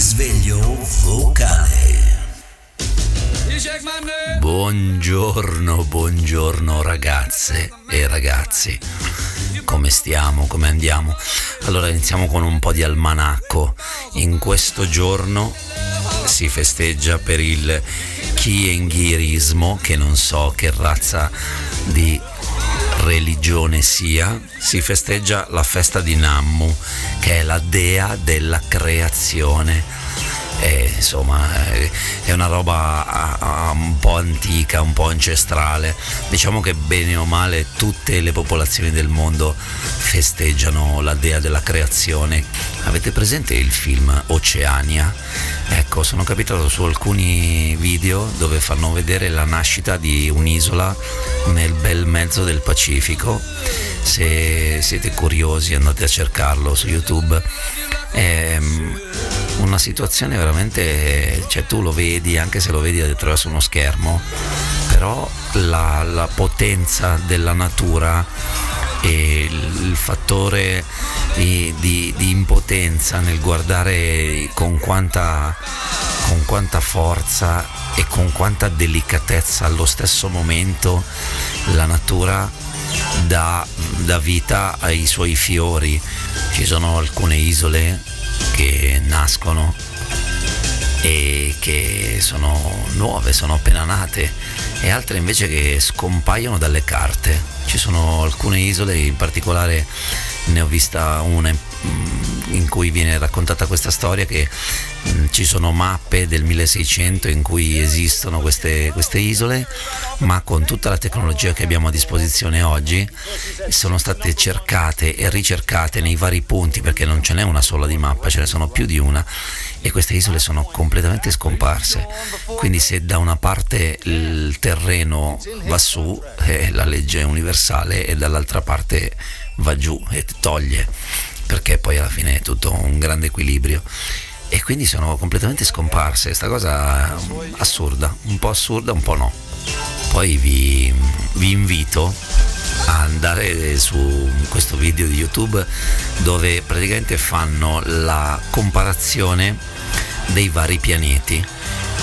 Risveglio vocale. Buongiorno, buongiorno ragazze e ragazzi. Come stiamo? Come andiamo? Allora iniziamo con un po' di almanacco. In questo giorno si festeggia per il Kienghirismo, che non so che razza di religione sia, si festeggia la festa di Nammu, che è la dea della creazione e, insomma è una roba un po' antica, un po' ancestrale. Diciamo che bene o male tutte le popolazioni del mondo festeggiano la dea della creazione. Avete presente il film Oceania? Ecco, sono capitato su alcuni video dove fanno vedere la nascita di un'isola nel bel mezzo del Pacifico. Se siete curiosi andate a cercarlo su YouTube. È una situazione veramente, cioè tu lo vedi anche se lo vedi attraverso uno schermo, però la, la potenza della natura e il, fattore di, di, di, impotenza nel guardare con quanta, con quanta forza e con quanta delicatezza allo stesso momento la natura dà, dà vita ai suoi fiori. Ci sono alcune isole che nascono e che sono nuove, sono appena nate e altre invece che scompaiono dalle carte. Ci sono alcune isole, in particolare ne ho vista una in cui viene raccontata questa storia che mm, ci sono mappe del 1600 in cui esistono queste, queste, isole, ma con tutta la tecnologia che abbiamo a disposizione oggi sono state cercate e ricercate nei vari punti perché non ce n'è una sola di mappa, ce ne sono più di una e queste isole sono completamente scomparse. Quindi se da una parte il terreno va su, è la legge universale e dall'altra parte va giù e toglie, perché poi alla fine è tutto un grande equilibrio. E quindi sono completamente scomparse, questa cosa assurda, un po' assurda, un po' no. Poi vi, vi invito a andare su questo video di YouTube dove praticamente fanno la comparazione dei vari pianeti.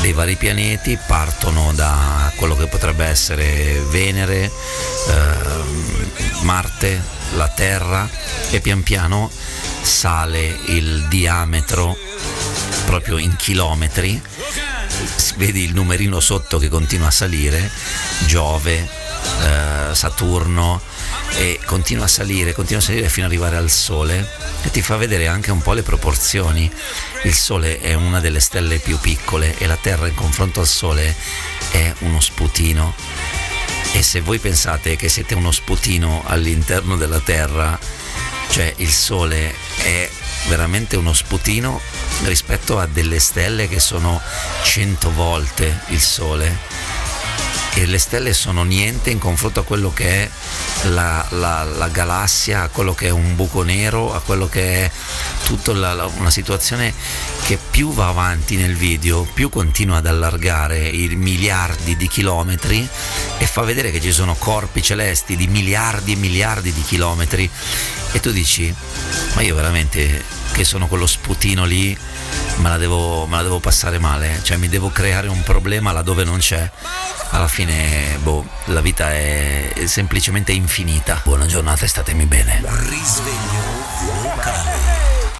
Dei vari pianeti partono da quello che potrebbe essere Venere, eh, Marte, la Terra e pian piano sale il diametro proprio in chilometri. Vedi il numerino sotto che continua a salire Giove eh, Saturno e continua a salire continua a salire fino ad arrivare al Sole e ti fa vedere anche un po' le proporzioni. Il Sole è una delle stelle più piccole e la Terra in confronto al Sole è uno sputino. E se voi pensate che siete uno sputino all'interno della Terra, cioè il Sole è veramente uno sputino rispetto a delle stelle che sono 100 volte il Sole e le stelle sono niente in confronto a quello che è la, la, la galassia, a quello che è un buco nero, a quello che è tutta una situazione che più va avanti nel video, più continua ad allargare i miliardi di chilometri e fa vedere che ci sono corpi celesti di miliardi e miliardi di chilometri. E tu dici, ma io veramente che sono quello sputino lì me la devo, me la devo passare male, cioè mi devo creare un problema laddove non c'è alla fine, boh, la vita è semplicemente infinita. Buona giornata e statemi bene. Risveglio